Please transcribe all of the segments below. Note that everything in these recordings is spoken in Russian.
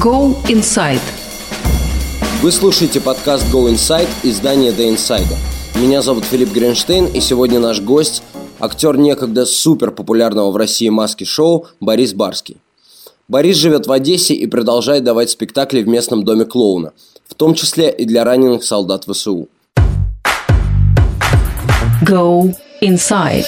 Go Inside. Вы слушаете подкаст Go Inside издания The Insider. Меня зовут Филипп Гринштейн, и сегодня наш гость – актер некогда супер популярного в России маски-шоу Борис Барский. Борис живет в Одессе и продолжает давать спектакли в местном доме клоуна, в том числе и для раненых солдат ВСУ. Go Inside.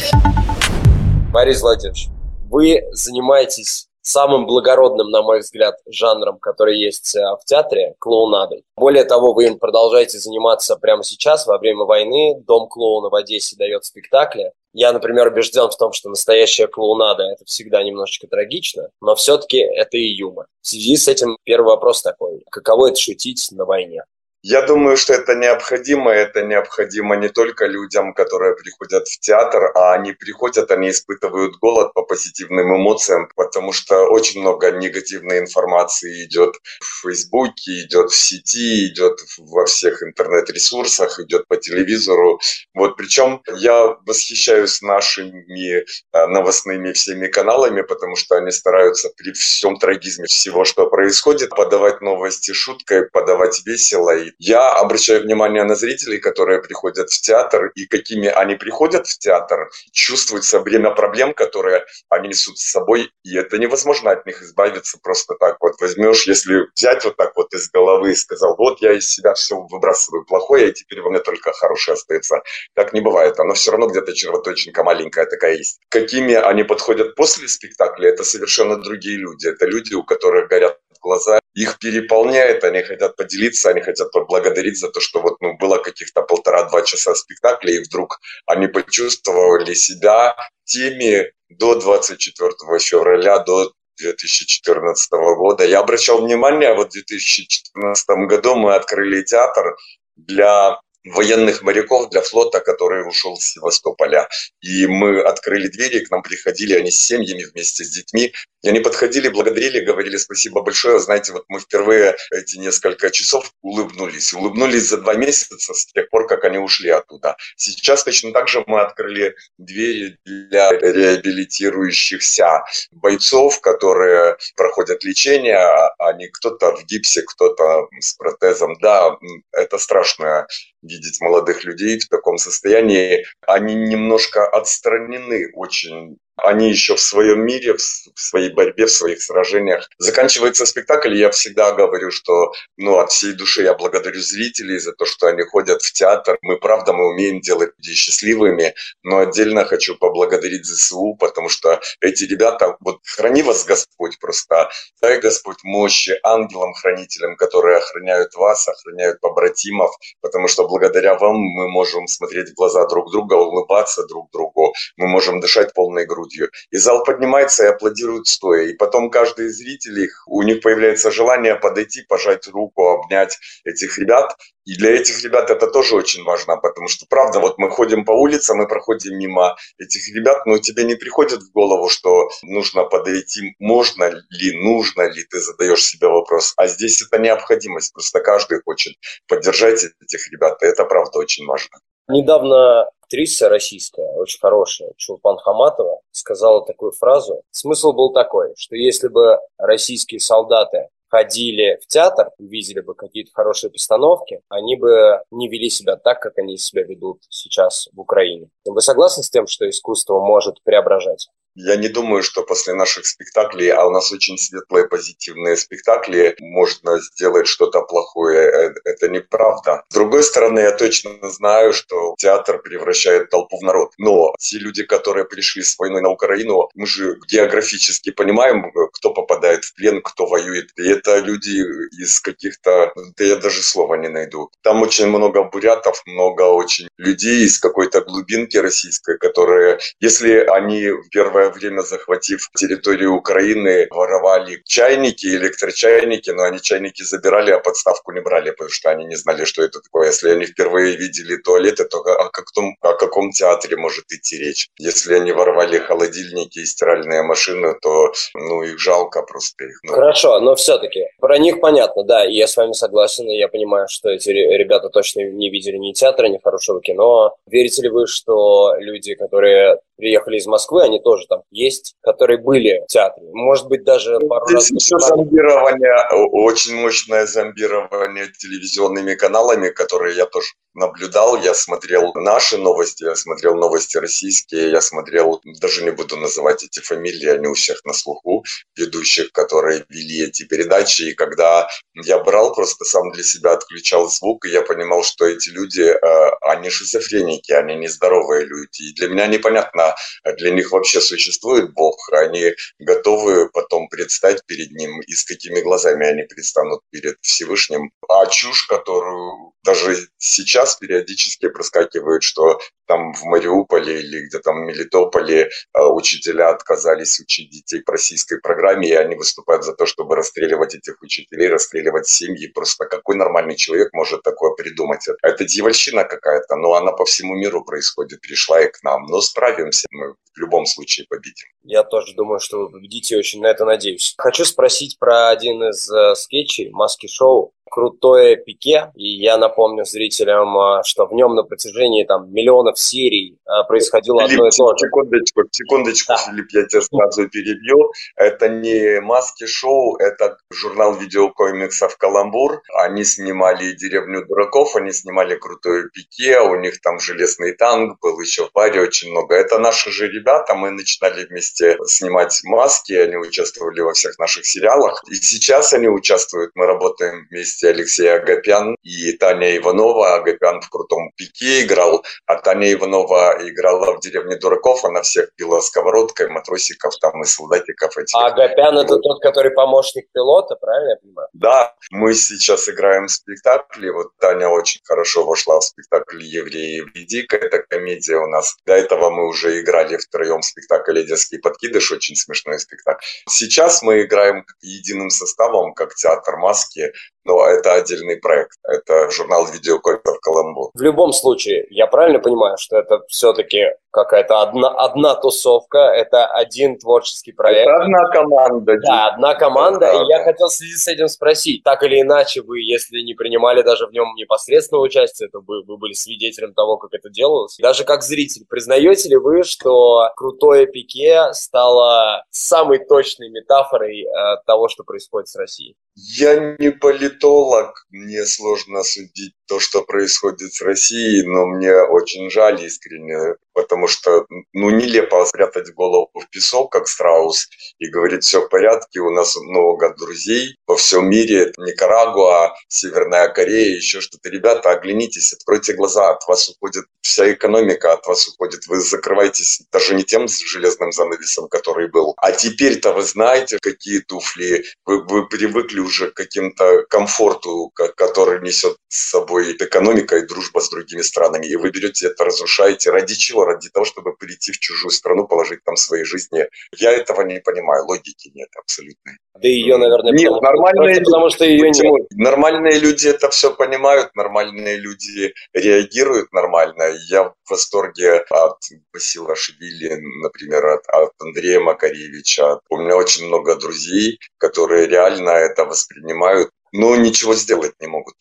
Борис Владимирович, вы занимаетесь самым благородным, на мой взгляд, жанром, который есть э, в театре, клоунадой. Более того, вы им продолжаете заниматься прямо сейчас, во время войны. Дом клоуна в Одессе дает спектакли. Я, например, убежден в том, что настоящая клоунада – это всегда немножечко трагично, но все-таки это и юмор. В связи с этим первый вопрос такой. Каково это шутить на войне? Я думаю, что это необходимо. Это необходимо не только людям, которые приходят в театр, а они приходят, они испытывают голод по позитивным эмоциям, потому что очень много негативной информации идет в Фейсбуке, идет в сети, идет во всех интернет-ресурсах, идет по телевизору. Вот причем я восхищаюсь нашими э, новостными всеми каналами, потому что они стараются при всем трагизме всего, что происходит, подавать новости шуткой, подавать весело и я обращаю внимание на зрителей, которые приходят в театр, и какими они приходят в театр, чувствуется время проблем, которые они несут с собой, и это невозможно от них избавиться просто так вот. Возьмешь, если взять вот так вот из головы и сказал, вот я из себя все выбрасываю плохое, и теперь во мне только хорошее остается. Так не бывает, оно все равно где-то червоточинка маленькая такая есть. Какими они подходят после спектакля, это совершенно другие люди. Это люди, у которых горят глаза, их переполняет, они хотят поделиться, они хотят поблагодарить за то, что вот ну, было каких-то полтора-два часа спектакля, и вдруг они почувствовали себя теми до 24 февраля, до 2014 года. Я обращал внимание, вот в 2014 году мы открыли театр для военных моряков для флота, который ушел с Севастополя. И мы открыли двери, к нам приходили они с семьями вместе с детьми. И они подходили, благодарили, говорили спасибо большое. Знаете, вот мы впервые эти несколько часов улыбнулись. Улыбнулись за два месяца с тех пор, как они ушли оттуда. Сейчас точно так же мы открыли двери для реабилитирующихся бойцов, которые проходят лечение, а не кто-то в гипсе, кто-то с протезом. Да, это страшная видеть молодых людей в таком состоянии. Они немножко отстранены очень они еще в своем мире, в своей борьбе, в своих сражениях. Заканчивается спектакль, и я всегда говорю, что ну, от всей души я благодарю зрителей за то, что они ходят в театр. Мы, правда, мы умеем делать людей счастливыми, но отдельно хочу поблагодарить ЗСУ, потому что эти ребята, вот храни вас Господь просто, дай Господь мощи ангелам-хранителям, которые охраняют вас, охраняют побратимов, потому что благодаря вам мы можем смотреть в глаза друг друга, улыбаться друг другу, мы можем дышать полной грудью грудью. И зал поднимается и аплодирует стоя. И потом каждый из зрителей, у них появляется желание подойти, пожать руку, обнять этих ребят. И для этих ребят это тоже очень важно, потому что, правда, вот мы ходим по улицам, мы проходим мимо этих ребят, но тебе не приходит в голову, что нужно подойти, можно ли, нужно ли, ты задаешь себе вопрос. А здесь это необходимость, просто каждый хочет поддержать этих ребят, и это, правда, очень важно. Недавно актриса российская, очень хорошая, Чулпан Хаматова, сказала такую фразу. Смысл был такой, что если бы российские солдаты ходили в театр, видели бы какие-то хорошие постановки, они бы не вели себя так, как они себя ведут сейчас в Украине. Вы согласны с тем, что искусство может преображать? Я не думаю, что после наших спектаклей, а у нас очень светлые, позитивные спектакли, можно сделать что-то плохое. Э, это неправда. С другой стороны, я точно знаю, что театр превращает толпу в народ. Но те люди, которые пришли с войной на Украину, мы же географически понимаем, кто попадает в плен, кто воюет. И это люди из каких-то... Да я даже слова не найду. Там очень много бурятов, много очень людей из какой-то глубинки российской, которые, если они в первое время, захватив территорию Украины, воровали чайники, электрочайники, но они чайники забирали, а подставку не брали, потому что они не знали, что это такое. Если они впервые видели туалеты, то о каком, о каком театре может идти речь? Если они воровали холодильники и стиральные машины, то ну их жалко просто. Их, ну. Хорошо, но все-таки Про них понятно, да, и я с вами согласен, и я понимаю, что эти ребята точно не видели ни театра, ни хорошего кино. Верите ли вы, что люди, которые приехали из Москвы, они тоже там есть, которые были в театре? Может быть, даже пару Здесь раз... еще зомбирование, очень мощное зомбирование телевизионными каналами, которые я тоже наблюдал, я смотрел наши новости, я смотрел новости российские, я смотрел, даже не буду называть эти фамилии, они у всех на слуху, ведущих, которые вели эти передачи, и когда я брал, просто сам для себя отключал звук, и я понимал, что эти люди, э, они шизофреники, они нездоровые люди, и для меня непонятно, для них вообще существует Бог, они готовы потом предстать перед Ним, и с какими глазами они предстанут перед Всевышним, а чушь, которую даже сейчас периодически проскакивает, что там в Мариуполе или где-то в Мелитополе э, учителя отказались учить детей по российской программе, и они выступают за то, чтобы расстреливать этих учителей, расстреливать семьи. Просто какой нормальный человек может такое придумать? Это дьявольщина какая-то, но она по всему миру происходит, пришла и к нам. Но справимся, мы в любом случае победим. Я тоже думаю, что вы победите, очень на это надеюсь. Хочу спросить про один из э, скетчей «Маски-шоу» крутое пике, и я напомню зрителям, а, что в нем на протяжении там миллионов серий а, происходило Филипп, одно и то же. Секундочку, секундочку, да. Филипп, я тебя сразу перебью. Это не маски-шоу, это журнал видеокомиксов «Каламбур». Они снимали «Деревню дураков», они снимали крутое пике, у них там железный танк был еще в паре очень много. Это наши же ребята, мы начинали вместе снимать маски, они участвовали во всех наших сериалах. И сейчас они участвуют, мы работаем вместе Алексей Агапян и Таня Иванова. Агапян в крутом пике играл, а Таня Иванова играла в «Деревне дураков». Она всех пила сковородкой, матросиков там и солдатиков этих. А Агапян – это тот, который помощник пилота, правильно я понимаю? Да, мы сейчас играем в спектакле. Вот Таня очень хорошо вошла в спектакль «Евреи в Дика». Это комедия у нас. До этого мы уже играли втроем спектакль «Детский подкидыш». Очень смешной спектакль. Сейчас мы играем единым составом, как театр маски но это отдельный проект. Это журнал видеокопиев «Каламбур». В любом случае, я правильно понимаю, что это все-таки какая-то одна, одна тусовка, это один творческий проект. Это одна команда. Да, одна команда. Да, и да. я хотел в связи с этим спросить, так или иначе вы, если не принимали даже в нем непосредственного участия, то вы, вы были свидетелем того, как это делалось. Даже как зритель, признаете ли вы, что крутое пике стало самой точной метафорой э, того, что происходит с Россией? Я не политолог, мне сложно судить то, что происходит с Россией, но мне очень жаль искренне, потому что ну нелепо спрятать голову в песок, как страус, и говорить все в порядке, у нас много друзей во всем мире, Никарагуа, Северная Корея, еще что-то. Ребята, оглянитесь, откройте глаза, от вас уходит вся экономика, от вас уходит, вы закрываетесь даже не тем железным занавесом, который был, а теперь-то вы знаете, какие туфли, вы, вы привыкли уже к каким-то комфорту, который несет с собой экономика и дружба с другими странами, и вы берете это, разрушаете. Ради чего? Ради того, чтобы прийти в чужую страну, положить там свои жизни. Я этого не понимаю, логики нет абсолютной. Да ее, наверное, нет, потому, нормальные, потому что ее почему? нет. Нормальные люди это все понимают, нормальные люди реагируют нормально. Я в восторге от Басила Шибили, например, от, от Андрея Макаревича. У меня очень много друзей, которые реально это воспринимают но ничего сделать не могут.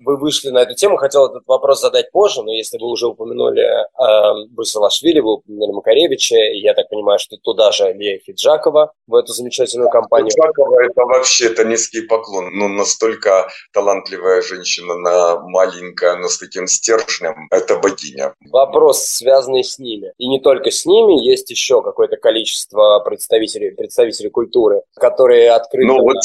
Вы вышли на эту тему, хотел этот вопрос задать позже, но если вы уже упомянули э, Басилашвили, вы упомянули Макаревича, и я так понимаю, что туда же Лея Фиджакова в эту замечательную компанию. Фиджакова – это вообще это низкий поклон. Ну, настолько талантливая женщина, на маленькая, но с таким стержнем – это богиня. Вопрос, связанный с ними. И не только с ними, есть еще какое-то количество представителей, представителей культуры, которые открыты... Ну, вот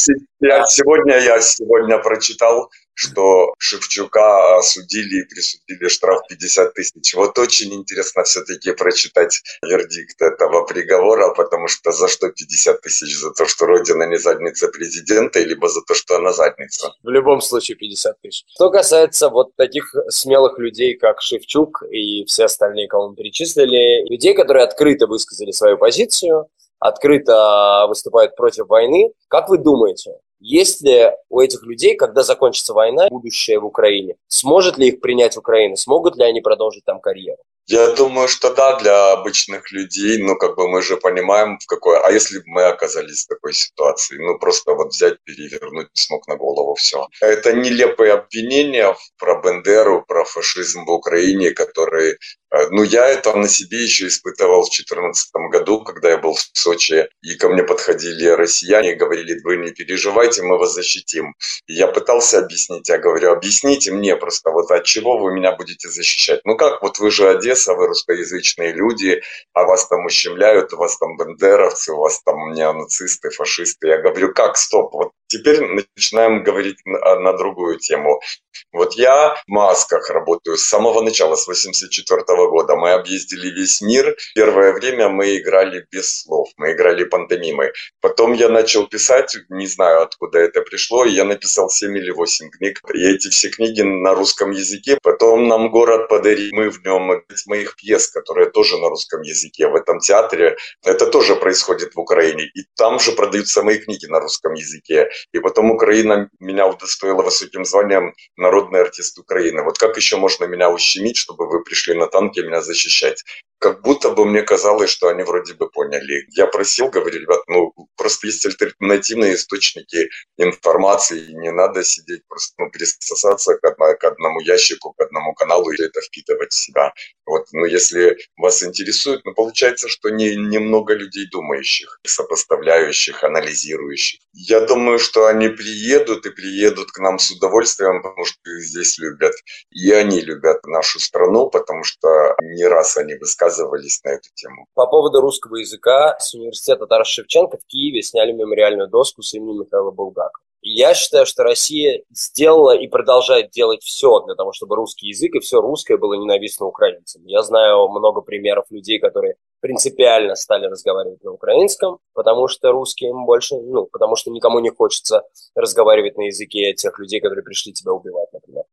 я, сегодня я сегодня прочитал, что Шевчука осудили и присудили штраф 50 тысяч. Вот очень интересно все-таки прочитать вердикт этого приговора, потому что за что 50 тысяч? За то, что Родина не задница президента, либо за то, что она задница? В любом случае 50 тысяч. Что касается вот таких смелых людей, как Шевчук и все остальные, кого мы перечислили, людей, которые открыто высказали свою позицию, открыто выступают против войны. Как вы думаете, есть ли у этих людей, когда закончится война, будущее в Украине? Сможет ли их принять Украина? Смогут ли они продолжить там карьеру? Я думаю, что да, для обычных людей, ну, как бы мы же понимаем, в какой... А если бы мы оказались в такой ситуации? Ну, просто вот взять, перевернуть с ног на голову все. Это нелепые обвинения про Бендеру, про фашизм в Украине, которые Э, ну, я это на себе еще испытывал в 2014 году, когда я был в Сочи, и ко мне подходили россияне и говорили, вы не переживайте, мы вас защитим. И я пытался объяснить, я говорю, объясните мне просто, вот от чего вы меня будете защищать? Ну как, вот вы же Одесса, вы русскоязычные люди, а вас там ущемляют, у вас там бандеровцы, у вас там неонацисты, фашисты. Я говорю, как, стоп, вот теперь начинаем говорить на, на другую тему. Вот я в масках работаю с самого начала, с 84 -го года. Мы объездили весь мир. Первое время мы играли без слов, мы играли пантомимой. Потом я начал писать, не знаю, откуда это пришло, и я написал 7 или 8 книг. И эти все книги на русском языке. Потом нам город подарил, мы в нем моих пьес, которые тоже на русском языке. В этом театре это тоже происходит в Украине. И там же продаются мои книги на русском языке. И потом Украина меня удостоила высоким званием народный артист Украины. Вот как еще можно меня ущемить, чтобы вы пришли на танки меня защищать? Как будто бы мне казалось, что они вроде бы поняли. Я просил, говорю, ребят, ну, просто есть альтернативные источники информации, не надо сидеть просто, ну, присосаться к, одно, к одному ящику, к одному каналу и это впитывать в себя. Вот, ну, если вас интересует, ну, получается, что не, немного людей думающих, сопоставляющих, анализирующих. Я думаю, что они приедут и приедут к нам с удовольствием, потому что их здесь любят. И они любят нашу страну, потому что не раз они высказывают высказывались на эту тему. По поводу русского языка с университета Тараса Шевченко в Киеве сняли мемориальную доску с именем Михаила Булгакова. я считаю, что Россия сделала и продолжает делать все для того, чтобы русский язык и все русское было ненавистно украинцам. Я знаю много примеров людей, которые принципиально стали разговаривать на украинском, потому что русские им больше, ну, потому что никому не хочется разговаривать на языке тех людей, которые пришли тебя убивать, например.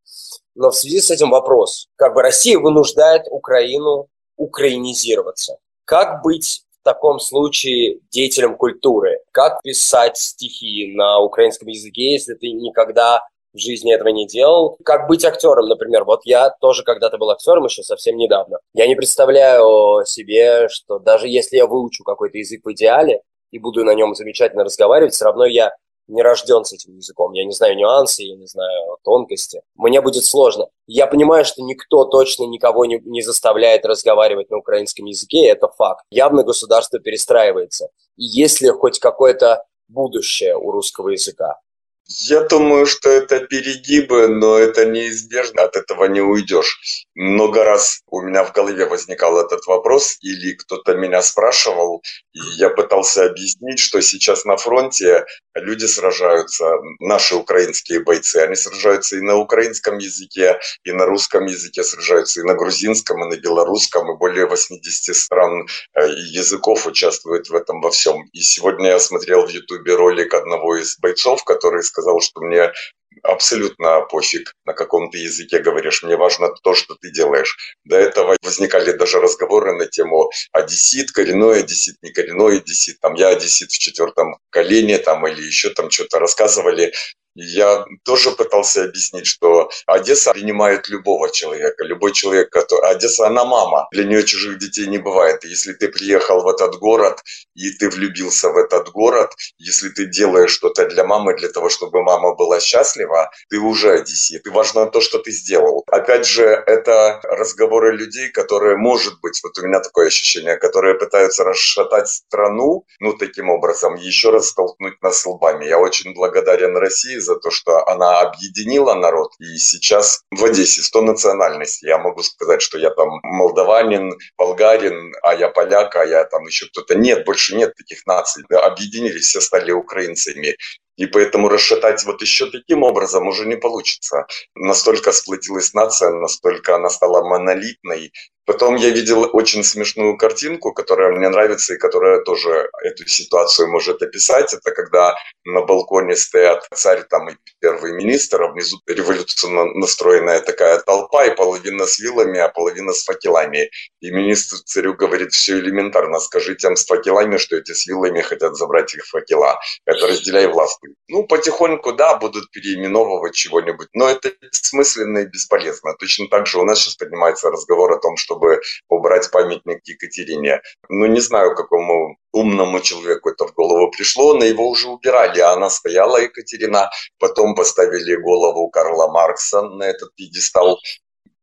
Но в связи с этим вопрос, как бы Россия вынуждает Украину украинизироваться. Как быть в таком случае деятелем культуры? Как писать стихи на украинском языке, если ты никогда в жизни этого не делал. Как быть актером, например. Вот я тоже когда-то был актером еще совсем недавно. Я не представляю себе, что даже если я выучу какой-то язык в идеале и буду на нем замечательно разговаривать, все равно я не рожден с этим языком, я не знаю нюансы, я не знаю тонкости. Мне будет сложно. Я понимаю, что никто точно никого не, не заставляет разговаривать на украинском языке, это факт. Явно государство перестраивается. И есть ли хоть какое-то будущее у русского языка? Я думаю, что это перегибы, но это неизбежно, от этого не уйдешь. Много раз у меня в голове возникал этот вопрос, или кто-то меня спрашивал, и я пытался объяснить, что сейчас на фронте люди сражаются, наши украинские бойцы, они сражаются и на украинском языке, и на русском языке сражаются, и на грузинском, и на белорусском, и более 80 стран э, и языков участвуют в этом во всем. И сегодня я смотрел в Ютубе ролик одного из бойцов, который сказал, что мне абсолютно пофиг, на каком ты языке говоришь, мне важно то, что ты делаешь. До этого возникали даже разговоры на тему одессит, коренной одессит, не коренной одессит, там я одессит в четвертом колене, там или еще там что-то рассказывали. Я тоже пытался объяснить, что Одесса принимает любого человека, любой человек, который... Одесса, она мама, для нее чужих детей не бывает. если ты приехал в этот город, и ты влюбился в этот город, если ты делаешь что-то для мамы, для того, чтобы мама была счастлива, ты уже одессит. И важно то, что ты сделал. Опять же, это разговоры людей, которые, может быть, вот у меня такое ощущение, которые пытаются расшатать страну, ну, таким образом, еще раз столкнуть нас лбами. Я очень благодарен России за то, что она объединила народ. И сейчас в Одессе 100 национальностей. Я могу сказать, что я там молдаванин, болгарин, а я поляк, а я там еще кто-то. Нет, больше нет таких наций. Объединились, все стали украинцами. И поэтому расшатать вот еще таким образом уже не получится. Настолько сплотилась нация, настолько она стала монолитной, Потом я видел очень смешную картинку, которая мне нравится и которая тоже эту ситуацию может описать. Это когда на балконе стоят царь там и первый министр, а внизу революционно настроенная такая толпа, и половина с вилами, а половина с факелами. И министр царю говорит, все элементарно, скажи тем с факелами, что эти с вилами хотят забрать их факела. Это разделяй власть. Ну, потихоньку, да, будут переименовывать чего-нибудь, но это бессмысленно и бесполезно. Точно так же у нас сейчас поднимается разговор о том, что чтобы убрать памятник Екатерине. Ну, не знаю, какому умному человеку это в голову пришло, но его уже убирали, а она стояла, Екатерина, потом поставили голову Карла Маркса на этот пьедестал,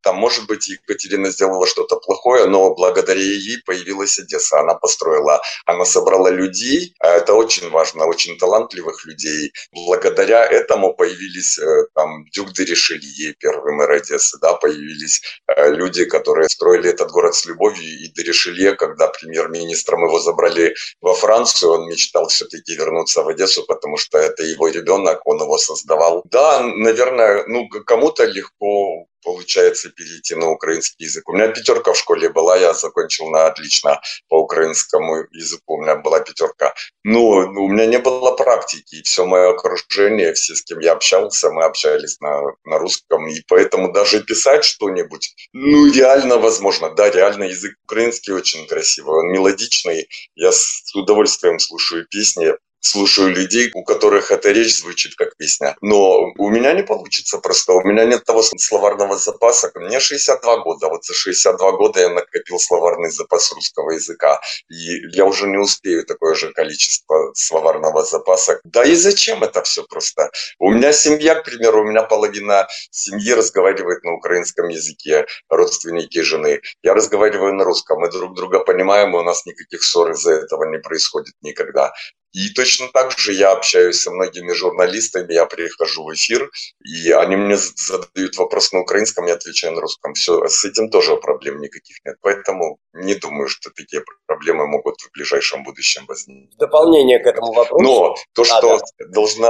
там, может быть, Екатерина сделала что-то плохое, но благодаря ей появилась Одесса. Она построила, она собрала людей, а это очень важно, очень талантливых людей. Благодаря этому появились э, там Дюк де Ришелье, первый мэр Одессы, да, появились э, люди, которые строили этот город с любовью. И де Ришелье, когда премьер-министром его забрали во Францию, он мечтал все-таки вернуться в Одессу, потому что это его ребенок, он его создавал. Да, наверное, ну, кому-то легко получается перейти на украинский язык. У меня пятерка в школе была, я закончил на отлично по украинскому языку, у меня была пятерка. Но у меня не было практики, и все мое окружение, все, с кем я общался, мы общались на, на русском, и поэтому даже писать что-нибудь, ну, реально возможно. Да, реально язык украинский очень красивый, он мелодичный, я с удовольствием слушаю песни, слушаю людей, у которых эта речь звучит как песня. Но у меня не получится просто. У меня нет того словарного запаса. Мне 62 года. Вот за 62 года я накопил словарный запас русского языка. И я уже не успею такое же количество словарного запаса. Да и зачем это все просто? У меня семья, к примеру, у меня половина семьи разговаривает на украинском языке, родственники жены. Я разговариваю на русском. Мы друг друга понимаем, и у нас никаких ссор из-за этого не происходит никогда. И точно так же я общаюсь со многими журналистами, я прихожу в эфир, и они мне задают вопрос на украинском, я отвечаю на русском. Все, с этим тоже проблем никаких нет. Поэтому не думаю, что такие проблемы могут в ближайшем будущем возникнуть. Дополнение к этому вопросу. Но то, что а, да. должна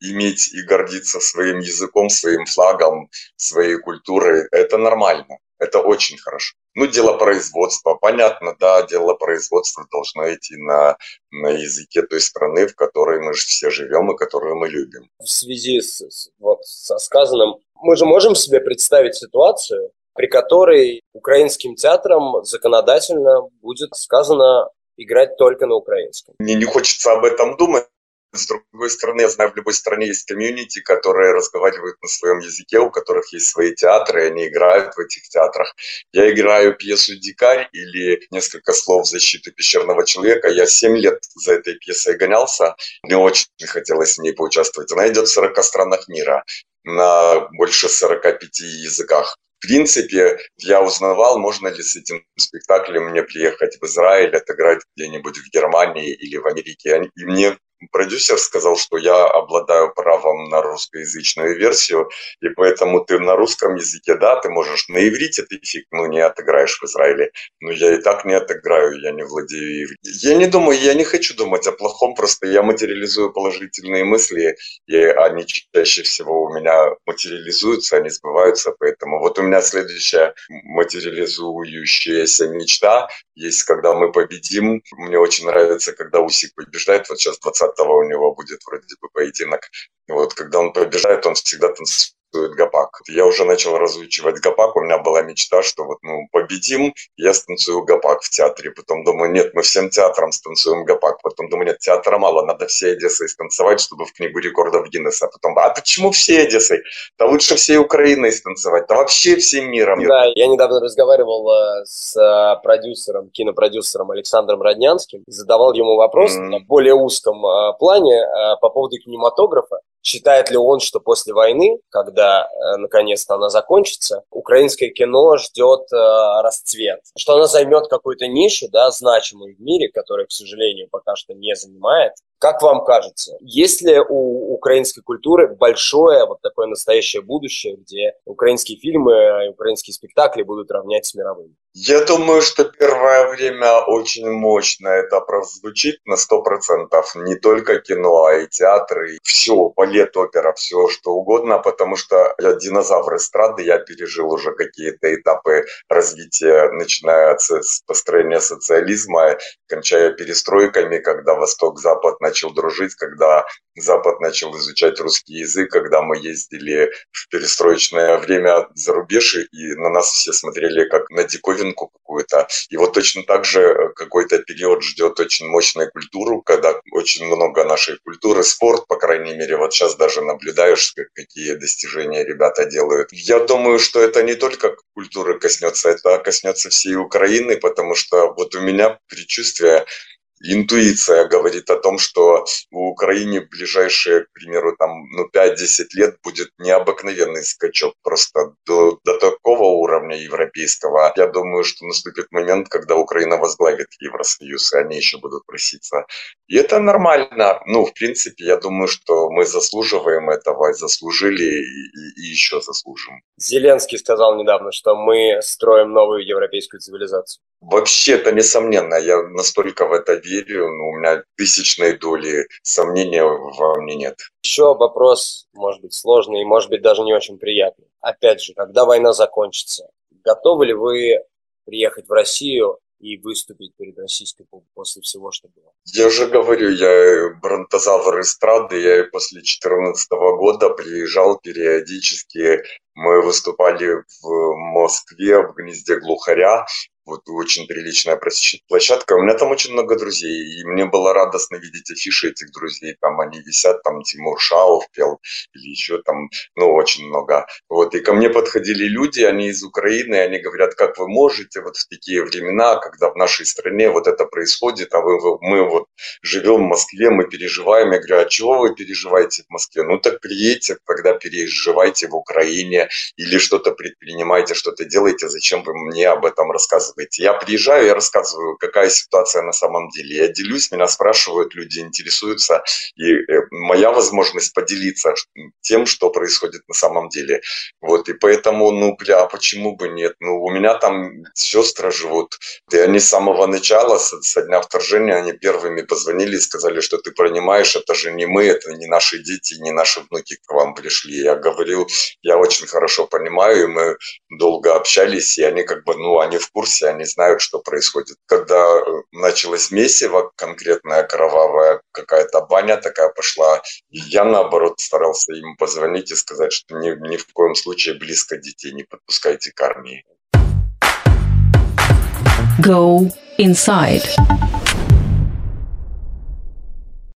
иметь и гордиться своим языком, своим флагом, своей культурой, это нормально. Это очень хорошо. Ну, дело производства, понятно, да, дело производства должно идти на, на языке той страны, в которой мы все живем и которую мы любим. В связи с, вот, со сказанным, мы же можем себе представить ситуацию, при которой украинским театрам законодательно будет сказано играть только на украинском. Мне не хочется об этом думать, с другой стороны, я знаю, в любой стране есть комьюнити, которые разговаривают на своем языке, у которых есть свои театры, и они играют в этих театрах. Я играю пьесу «Дикарь» или несколько слов «Защиты пещерного человека». Я 7 лет за этой пьесой гонялся. Мне очень хотелось в ней поучаствовать. Она идет в 40 странах мира на больше 45 языках. В принципе, я узнавал, можно ли с этим спектаклем мне приехать в Израиль, отыграть где-нибудь в Германии или в Америке. И мне продюсер сказал, что я обладаю правом на русскоязычную версию, и поэтому ты на русском языке, да, ты можешь на иврите ты фиг, ну, не отыграешь в Израиле. Но я и так не отыграю, я не владею ивритом. Я не думаю, я не хочу думать о плохом, просто я материализую положительные мысли, и они чаще всего у меня материализуются, они сбываются, поэтому вот у меня следующая материализующаяся мечта есть, когда мы победим. Мне очень нравится, когда Усик побеждает, вот сейчас 20 у него будет вроде бы поединок. Вот, когда он побеждает, он всегда танцует гопак. Я уже начал разучивать гопак, у меня была мечта, что вот ну победим, я станцую гопак в театре. Потом думаю, нет, мы всем театром станцуем гопак. Потом думаю, нет, театра мало, надо все Одессой станцевать, чтобы в книгу рекордов Гиннесса. Потом, а почему все Одессой? Да лучше всей Украиной станцевать, да вообще всем миром. Да, я недавно разговаривал э, с э, продюсером, кинопродюсером Александром Роднянским, задавал ему вопрос mm. в более узком э, плане по поводу кинематографа. Считает ли он, что после войны, когда э, наконец-то она закончится, украинское кино ждет э, расцвет, что она займет какую-то нишу, да, значимую в мире, которую, к сожалению, пока что не занимает, как вам кажется, есть ли у украинской культуры большое вот такое настоящее будущее, где украинские фильмы и украинские спектакли будут равнять с мировыми? Я думаю, что первое время очень мощно это прозвучит на сто процентов. Не только кино, а и театры, все, балет, опера, все что угодно, потому что я динозавр эстрады, я пережил уже какие-то этапы развития, начиная с построения социализма, кончая перестройками, когда Восток-Запад начал дружить, когда Запад начал изучать русский язык, когда мы ездили в перестроечное время за рубеж, и на нас все смотрели как на диковинку какую-то. И вот точно так же э, какой-то период ждет очень мощную культуру, когда очень много нашей культуры, спорт, по крайней мере, вот сейчас даже наблюдаешь, какие достижения ребята делают. Я думаю, что это не только культуры коснется, это коснется всей Украины, потому что вот у меня предчувствие, интуиция говорит о том, что в Украине в ближайшие, к примеру, там, ну, 5-10 лет будет необыкновенный скачок просто до, до такого уровня европейского. Я думаю, что наступит момент, когда Украина возглавит Евросоюз, и они еще будут проситься. И это нормально. Ну, в принципе, я думаю, что мы заслуживаем этого, заслужили и, и, и еще заслужим. Зеленский сказал недавно, что мы строим новую европейскую цивилизацию. Вообще, это несомненно. Я настолько в это верю, но у меня тысячной доли сомнения во мне нет. Еще вопрос, может быть, сложный и, может быть, даже не очень приятный. Опять же, когда война закончится, готовы ли вы приехать в Россию и выступить перед российской публикой после всего, что было? Я уже говорю, я бронтозавр эстрады, я после 2014 года приезжал периодически, мы выступали в Москве, в гнезде глухаря, вот очень приличная площадка. У меня там очень много друзей, и мне было радостно видеть афиши этих друзей. Там они висят, там Тимур Шаов пел, или еще там, ну, очень много. Вот, и ко мне подходили люди, они из Украины, они говорят, как вы можете вот в такие времена, когда в нашей стране вот это происходит, а вы, вы, мы вот живем в Москве, мы переживаем. Я говорю, а чего вы переживаете в Москве? Ну, так приедьте, когда переживайте в Украине, или что-то предпринимайте, что-то делаете, зачем вы мне об этом рассказываете? Рассказываете. Я приезжаю, я рассказываю, какая ситуация на самом деле. Я делюсь, меня спрашивают, люди интересуются. И э, моя возможность поделиться тем, что происходит на самом деле. Вот, и поэтому, ну, бля, почему бы нет? Ну, у меня там сестры живут, и они с самого начала, со, со дня вторжения, они первыми позвонили и сказали, что ты понимаешь, это же не мы, это не наши дети, не наши внуки к вам пришли. Я говорил, я очень хорошо понимаю, и мы долго общались, и они как бы, ну, они в курсе, они знают, что происходит. Когда э, началось месиво, конкретная кровавая какая-то баня такая пошла, я наоборот старался им позвонить и сказать, что ни, ни в коем случае близко детей не подпускайте к армии. Go inside.